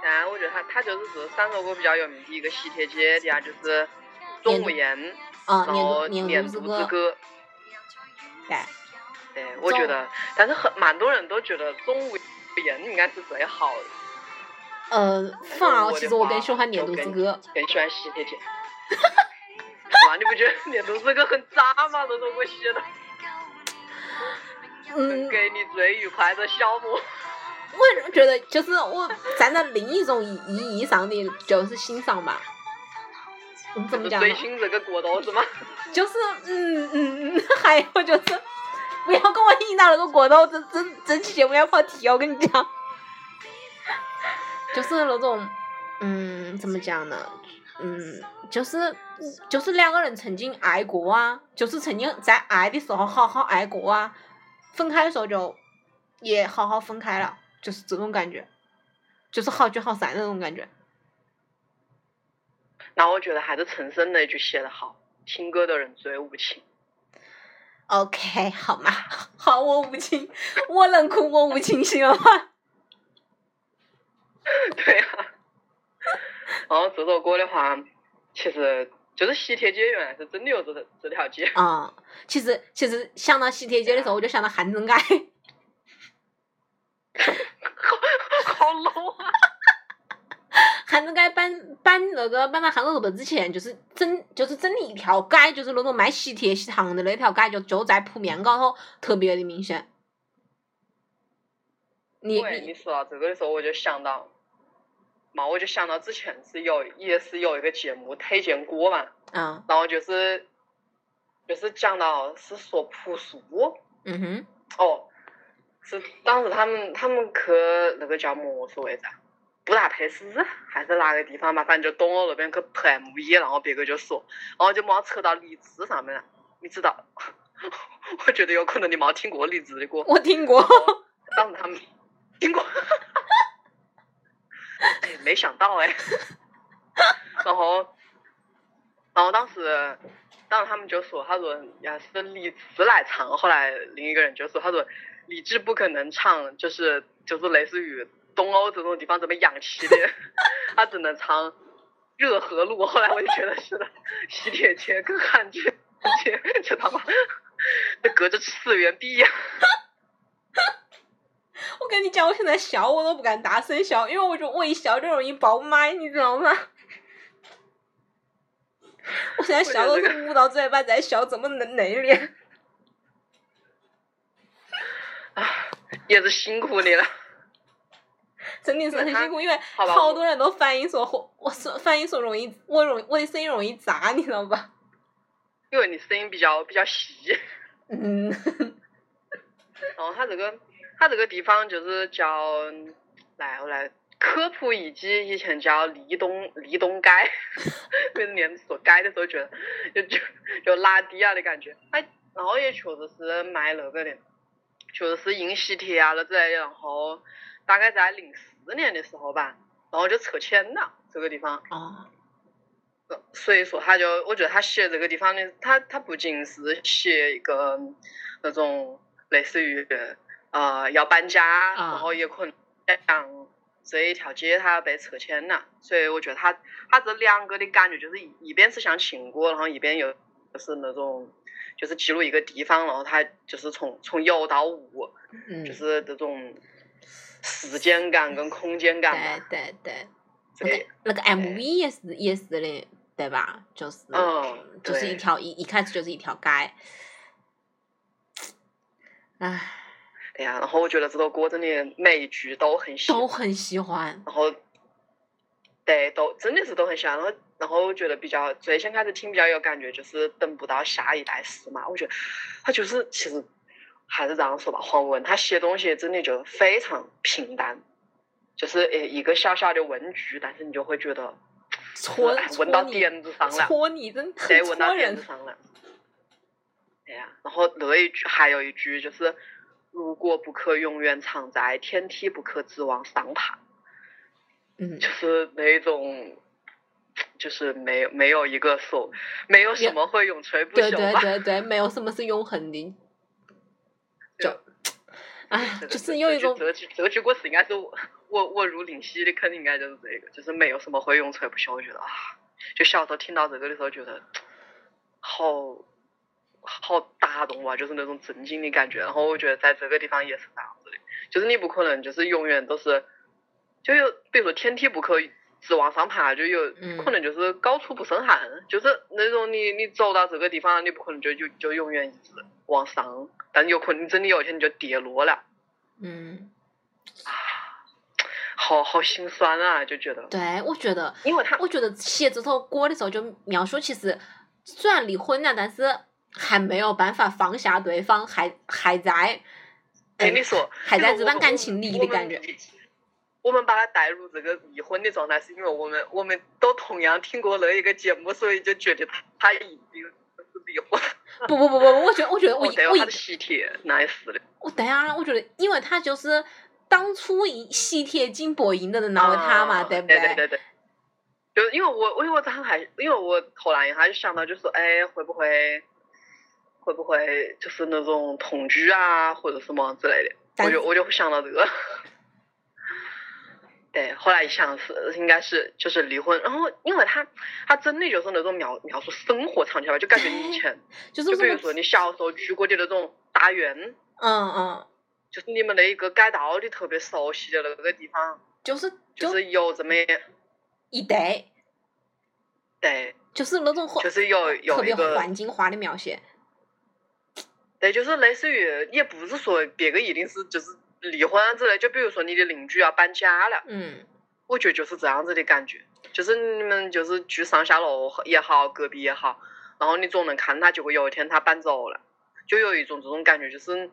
但我觉得他他就是这三首歌比较有名，第一个喜帖街，第二就是钟无艳，啊，然后年年度之歌。对，对，我觉得，但是很蛮多人都觉得钟无艳应该是最好的，呃，反而其实我更喜欢年度之歌。更喜欢喜帖街。是吧？你不觉得年度之歌很渣吗？这首歌写的，嗯，给你最愉快的消磨。我觉得就是我站在另一种意意义上的，就是欣赏吧。嗯，怎么讲呢追？星这个过道是吗？就是嗯嗯嗯，还有就是，不要跟我引导那个过道，这这这期节目要跑题哦，我跟你讲。就是那种，嗯，怎么讲呢？嗯，就是就是两个人曾经爱过啊，就是曾经在爱的时候好好爱过啊，分开的时候就也好好分开了，就是这种感觉，就是好聚好散那种感觉。那我觉得还是陈升那句写的好，听歌的人最无情。OK，好嘛，好，我无情，我冷酷，我无情，行了吗？对啊。然后这首歌的话，其实就是喜帖街原来是真的有这这条街。啊、其实其实想到喜帖街的时候，我就想到汉正街。好 low 啊！汉正街搬搬那个搬到汉口头之前，就是整就是整一条街，就是那种卖喜帖喜糖的那条街，就就在铺面高头，特别的明显。你你说到这个的时候，我就想到，嘛，我就想到之前是有也是有一个节目推荐过嘛，嗯然后就是就是讲到是说朴素嗯哼哦，是当时他们他们去那个叫么所谓噻，布达佩斯还是哪个地方吧，反正就东欧那边去拍 MV，然后别个就说，然后就没扯到荔枝上面了，你知道？我觉得有可能你没听过荔枝的歌。我听过。当时他们听过，哎，没想到哎，然后，然后当时，当时他们就说，他说要是李志来唱，后来另一个人就说，他说李志不可能唱，就是就是类似于东欧这种地方这么洋气的，他只能唱热河路。后来我就觉得是的，喜帖街跟汉街街就他妈，这隔着次元壁呀、我跟你讲，我现在笑我都不敢大声笑，因为我觉得我一笑就容易爆麦，你知道吗？我现在笑都是捂到嘴巴在笑，这么内内敛。啊，也是辛苦你了。真的是很辛苦，因为好多人都反映说，我我是反映说容易，我容我的声音容易炸，你知道吧？因为你声音比较比较细，嗯，然后它这个它这个地方就是叫，来我来科普一记，以前叫立东立东街，每次念说街的时候觉得就就就拉低啊的感觉，哎，然后也确实是卖那个的，确实是印喜帖啊了之类的，然后大概在零四年的时候吧，然后就撤迁了这个地方。哦，所以说，他就我觉得他写这个地方的，他他不仅是写一个那种类似于呃要搬家，啊然后也可能像这一条街它要被拆迁了，所以我觉得他他这两个的感觉就是一一边是像情歌，然后一边又是那种就是记录一个地方，然后它就是从从有到无，嗯，就是这种时间感跟空间感嘛。对对对，这个那个那个 MV 也是也是的，对吧？就是嗯就是一条一一开始就是一条街，唉，对呀，然后我觉得这首歌真的每一句都很喜欢都很喜欢。然后，对，都真的是都很喜欢。然后，然后我觉得比较最先开始听比较有感觉，就是等不到下一代诗嘛。我觉得他就是其实还是这样说吧，黄文他写东西真的就非常平淡，就是呃一个小小的问句，但是你就会觉得戳哎问到点子上了，戳你真对，很问到点子。上了。对呀、然后那一句还有一句就是，如果不可永远常在，天梯不可指望上爬。嗯就，是那种，就是没有没有一个说，没有什么会永垂不朽吧。对对对，没有什么是永恒的。就，哎，就是有一种这句这句歌词应该是我我我入灵犀的，肯定应该就是这个，就是没有什么会永垂不朽。我觉得啊，就小时候听到这个的时候，觉得好好打动啊，就是那种震惊的感觉。然后我觉得在这个地方也是这样子的，就是你不可能就是永远都是，就有比如说天梯不可直往上爬，就有嗯可能就是高处不胜寒，就是那种你你走到这个地方，你不可能就就就永远一直往上，但有可能真的有一天你就跌落了。嗯，啊 好好心酸啊，就觉得，对，我觉得，因为他我觉得写这首歌的时候就描述，其实虽然离婚了，但是还没有办法放下对方，还还在，哎，嗯你说还在这段感情里的感觉。我们把他带入这个离婚的状态，是因为我们我们都同样听过那一个节目，所以就觉得他他一定是离婚。不不不不，我觉得我觉得我我他的喜帖那也是的。我对啊，我觉得因为他就是当初以喜帖金博赢的的那个他嘛，啊对不对对对对。就因为我，我因为我当时还，因为我后来一下就想到，就说，哎，会不会，会不会就是那种同居啊，或者什么之类的，我就我就会想到这个。对，后来一想是应该是就是离婚，然后因为他他真的就是那种描描述生活场景吧，就感觉你以前 就是就比如，说你小时候去过的那种大院，嗯嗯，就是你们那一个街道的特别熟悉的那个地方，就是就就是有这么一对，对，就是那种环就是有有一个环境化的描写，对，就是类似于也不是说别个一定是就是离婚啊之类，就比如说你的邻居要搬家了，嗯。我觉得就是这样子的感觉，就是你们就是住上下楼也好，隔壁也好，然后你总能看他，结果有一天他搬走了，就有一种这种感觉，就是，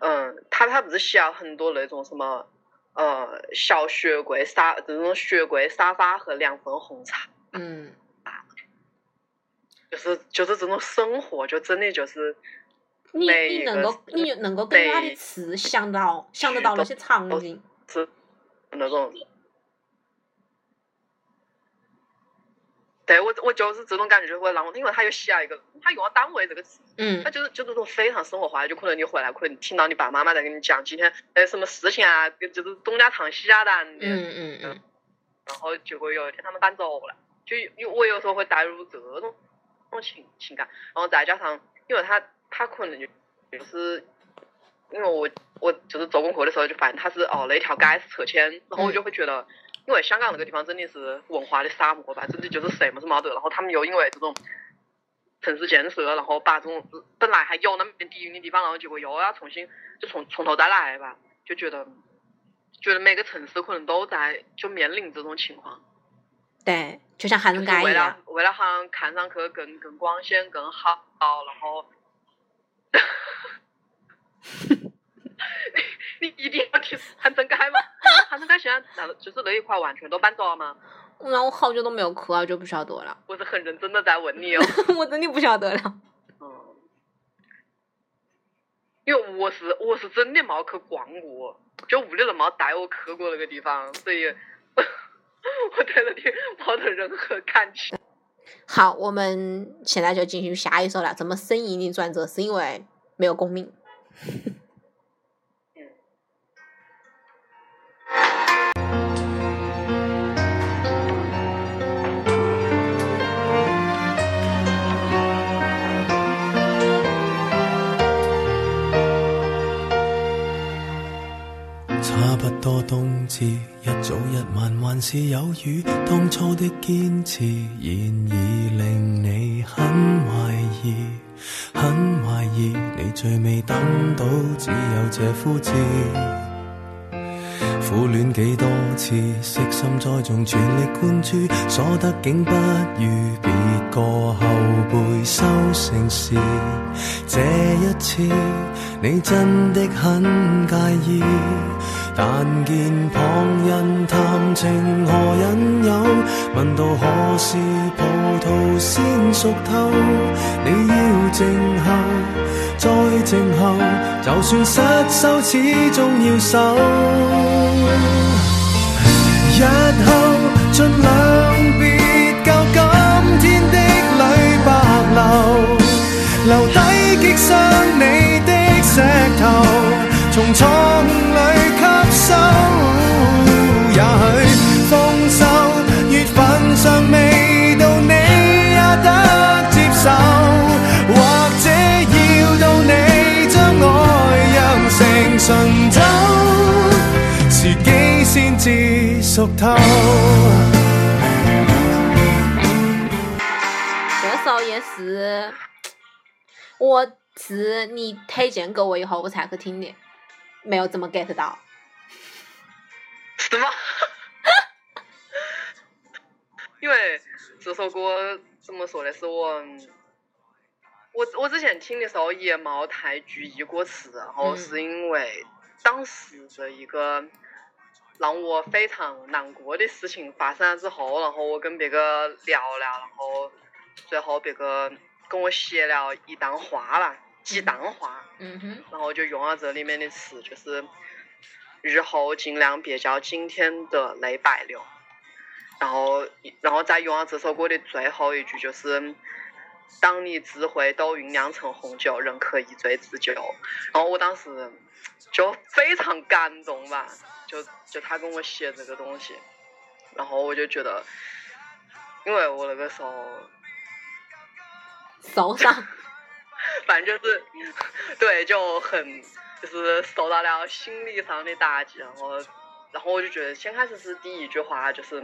嗯，他他不是需要很多那种什么，呃，小雪柜沙这种雪柜沙发和两份红茶，嗯，就是就是这种生活，就真的就是你能够你能够跟他的词想到想得到那些场景，是那种。对我，我就是这种感觉，就会让我，因为他又写了一个，他用了“单位”这个词，嗯他就是就是这种非常生活化的，就可能你回来，可能听到你爸爸妈妈在跟你讲今天呃什么事情啊，就是东家长西家短的，嗯嗯嗯，然后结果有一天他们搬走了，就有我有时候会带入这种这种情情感，然后再加上，因为他他可能就就是，因为我我就是做功课的时候就发现他是哦那条街是拆迁，然后我就会觉得，因为香港那个地方真的是文化的沙漠吧，真的就是什么都没得，然后他们又因为这种。城市建设，然后把这种本来还有那么点底蕴的地方，然后结果又要重新就从从头再来吧，就觉得觉得每个城市可能都在就面临这种情况，对，就像韩就是为了人街一样，为了好像看上去更更光鲜更好，然后 你 你一定要提韩正街吗？韩正街现在那就是那一块完全都搬走了吗？那我好久都没有去啊，就不晓得了，我是很认真的在问你哦。我真的不晓得了。嗯，因为我是我是真的没去逛过，就屋里人没带我去过那个地方，所以我对那里没得任何感情。好，我们现在就进行下一首了。这么生硬的转折是因为没有共鸣。差不多冬至，一早一晚還是有雨。當初的堅持，現已令你很懷疑，很怀疑。你最未等到，只有这枯枝。苦戀幾多次，悉心栽種，全力灌注，所得竟不如別個後輩收成時。這一次，你真的很介意，但見旁人談情何引誘，問到何時葡萄先熟透，你要靜候。再靜候，就算失手，始終要守。日後盡量別教今天的淚白流，留低擊傷你的石頭，從錯誤裏吸收。也許豐收月份尚未到，你也得接受。或者要到你將愛釀成醇熟透。这首也是，我是你推荐给我以后我才去听的，没有怎么 get 到。是吗？因为这首歌怎么说呢？是我我我之前听的时候也冇太注意歌词，然后嗯是因为当时的一个让我非常难过的事情发生了之后，然后我跟别个聊了，然后最后别个跟我写了一段话啦，几段话。嗯哼，然后就用了这里面的词，就是日后尽量别叫今天的泪白流。然后，然后再用了这首歌的最后一句，就是当你智慧都酝酿成红酒，仍可一醉自救。然后我当时就非常感动吧，就就他跟我写这个东西，然后我就觉得，因为我那个时候受伤。反正就是对，就很就是受到了心理上的打击，然后然后我就觉得先开始是第一句话就是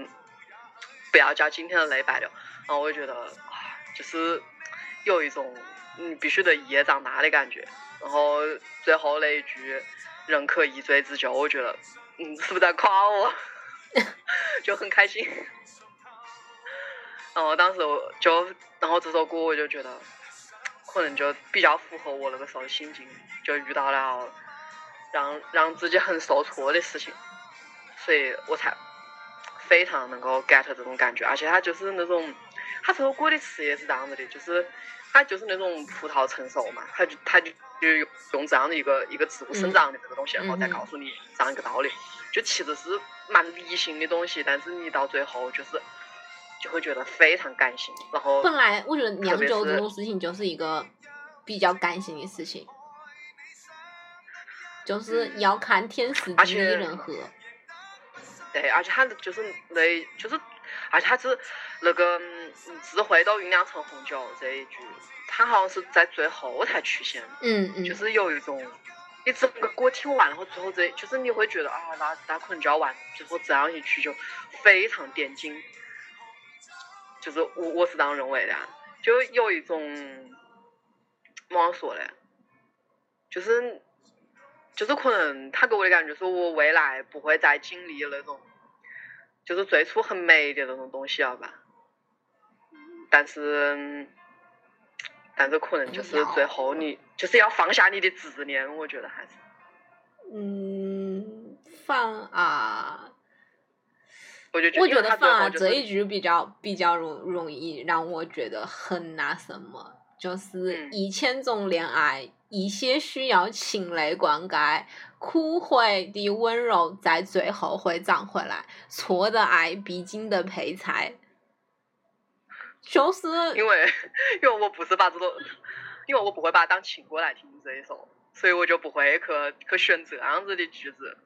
不要叫今天的泪白流，然后我就觉得啊，就是有一种嗯必须得一夜长大的感觉，然后最后那一句人可一醉自救，我觉得嗯是不是在夸我，就很开心。然后当时我就，然后这首歌我就觉得，可能就比较符合我那个时候的心境，就遇到了让让自己很受挫的事情，所以我才非常能够 get 这种感觉，而且它就是那种，它这首歌的词也是这样子的，就是它就是那种葡萄成熟嘛，它就它就就用用这样的一个一个植物生长的这个东西，然后再告诉你这样一个道理，就其实是蛮理性的东西，但是你到最后就是就会觉得非常感性，然后本来我觉得酿酒这种事情就是一个比较感性的事情，就是嗯。要看天时地利人和。对，而且它就是那，就是，而且它是那个嗯智慧都酝酿成红酒这一句，他好像是在最后才出现，嗯嗯，就是有一种，你整个歌听完，然后最后这，就是你会觉得啊，那那可能就要完，最后这样一曲就非常点睛，就是我我是这样认为的啊，就有一种，怎么说呢，就是。就是可能他给我的感觉是我未来不会再经历那种，就是最初很美的那种东西了吧。但是，嗯但是可能就是最后你就是要放下你的执念，我觉得还是。嗯，放啊，我就我觉得放这一句比较比较容容易让我觉得很那什么，就是嗯一千种恋爱，一些需要情泪灌溉，枯萎的温柔在最后会长回来，错的爱必经的配菜，就是因为 因为我不是把这种，因为我不会把它当情歌来听这一首，所以我就不会去去选这样子的句子，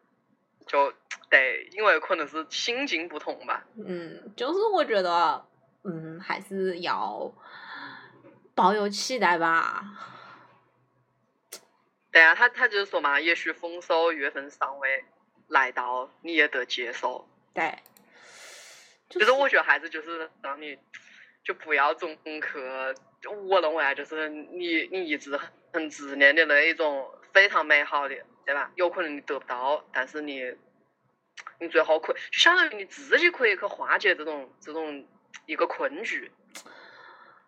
就对，因为可能是心境不同吧。嗯，就是我觉得，嗯，还是要抱有期待吧。对啊，他他就是说嘛，也许丰收月份尚未，来到，你也得接受。对，就就是我觉得还是就是让你就不要总去，我认为啊，就是你你一直很很执念的那一种非常美好的，对吧？有可能你得不到，但是你你最后可就相当于你自己可以去化解这种这种一个困局。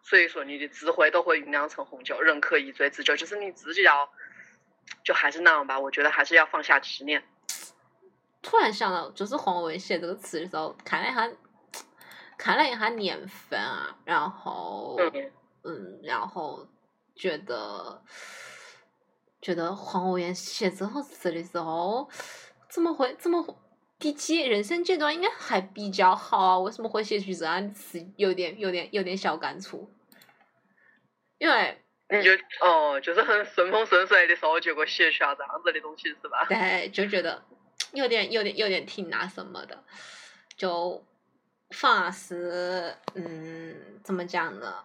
所以说，你的智慧都会酝酿成红酒，人可以醉自酒，就是你自己要，就还是那样吧。我觉得还是要放下执念。突然想到，就是黄文写这个词的时候，看了一下，看了一下年份啊，然后，嗯嗯，然后觉得，觉得黄文写这首词的时候，怎么会怎么会第七人生阶段应该还比较好啊？为什么会写出这样的词？有点有点有点小感触，因为你就哦，就是很顺风顺水的时候，结果写出来这样子的东西是吧？对，就觉得有点有点有点挺那什么的，就反而是嗯，怎么讲呢？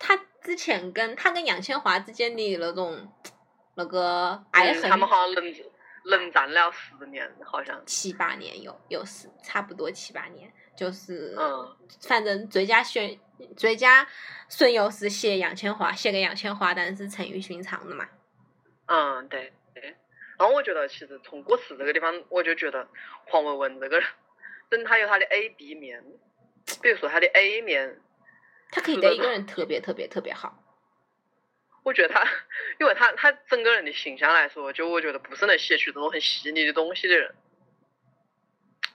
他之前跟他跟杨千嬅之间的那种那个爱恨，嗯他们好像冷冷战了十年，好像。七八年有有是差不多七八年，就是嗯反正最佳选最佳损友是写杨千嬅，写给杨千嬅，但是陈奕迅唱的嘛。嗯，对对。然后我觉得，其实从歌词这个地方，我就觉得黄文文这个人，等他有他的 A、B 面，比如说他的 A 面，他可以对一个人特别特别特别好，我觉得他，因为他他整个人的形象来说，就我觉得不是能写出这种很细腻的东西的人，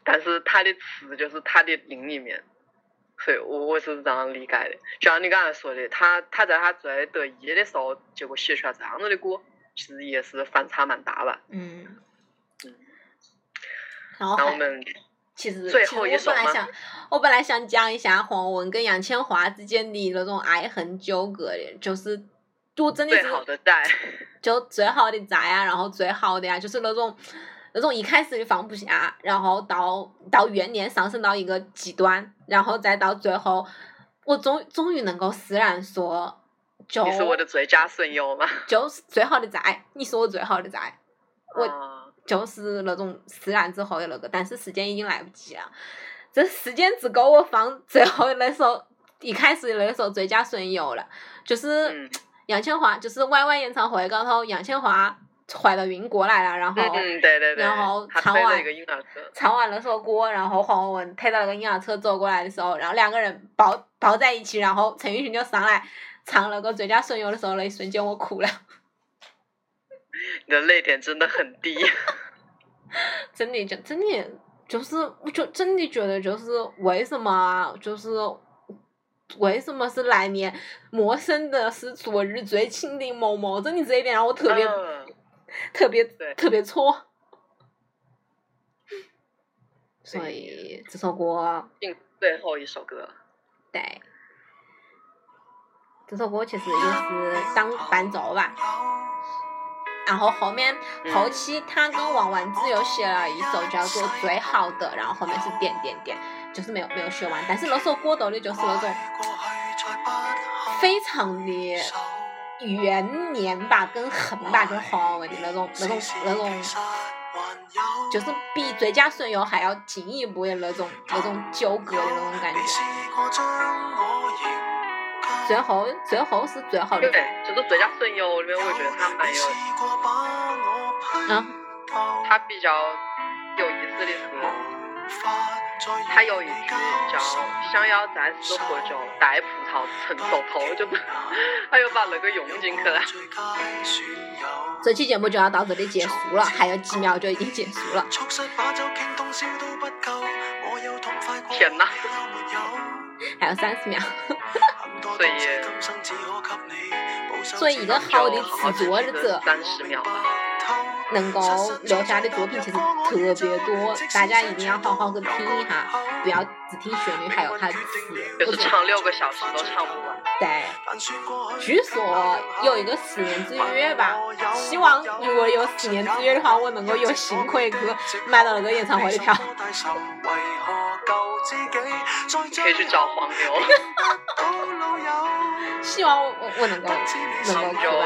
但是他的词就是他的另一面，所以我我是这样理解的。就像你刚才说的，他他在他最得意的时候，结果写出来这样子的歌，其实也是反差蛮大吧。嗯嗯。然后我们其实，最后一首吗本来想，我本来想讲一下黄文跟杨千嬅之间的那种爱恨纠葛的，就是我真的最是好的在，就最好的债啊，然后最好的呀、就是那种那种一开始的放不下，然后到到怨念上升到一个极端，然后再到最后，我终终于能够释然说，就你是我的最佳损友吗？就是最好的债，你是我最好的债，我啊就是那种释然之后的那个，但是时间已经来不及了。这时间只够我放最后的那首，一开始的那首《最佳损友》了，就是嗯杨千嬅，就是 Y Y 演唱会高头，杨千嬅怀了孕过来了，然后嗯嗯，对对对，然后唱完推了一个婴儿车，唱完那首歌，然后黄文文推到那个婴儿车走过来的时候，然后两个人抱抱在一起，然后陈奕迅就上来唱那个《最佳损友》的时候，那一瞬间我哭了。你的泪点真的很低。真的就真的就是，我就真的觉得就是为什么啊就是为什么是来年陌生的是昨日最亲的某某，真的这一点让我特别、嗯。特别特别戳。所以这首歌最后一首歌，对，这首歌其实也是当伴奏吧。然后后面嗯。后期他跟王菀之又写了一首叫做《最好的》，然后后面是点点点，就是没有没有学完。但是那首歌头的就是那种非常的怨念吧，跟恨吧，跟黄文的那种那种那种，就是比《最佳损友》还要进一步的那种那种纠葛的那种感觉。最后最后是最好的对，就是最佳损友里面，我觉得他蛮有，嗯，他比较有意思的是，他有一句叫“想要再次喝酒，带葡萄成熟透”，就是他又把那个用进去了。这期节目就要到这里结束了，还有几秒就已经结束了。天哪！还有三十秒。所以所以一个好的制作者三十秒吧。能够留下的作品其实特别多，大家一定要好好的听一下，不要只听旋律，还有它的词。就是唱六个小时都唱不完。对，据说有一个十年之约吧，希望如果有十年之约的话，我能够有幸可以去买到那个演唱会的票。可以去找黄牛。希望我我我能够能够去吧。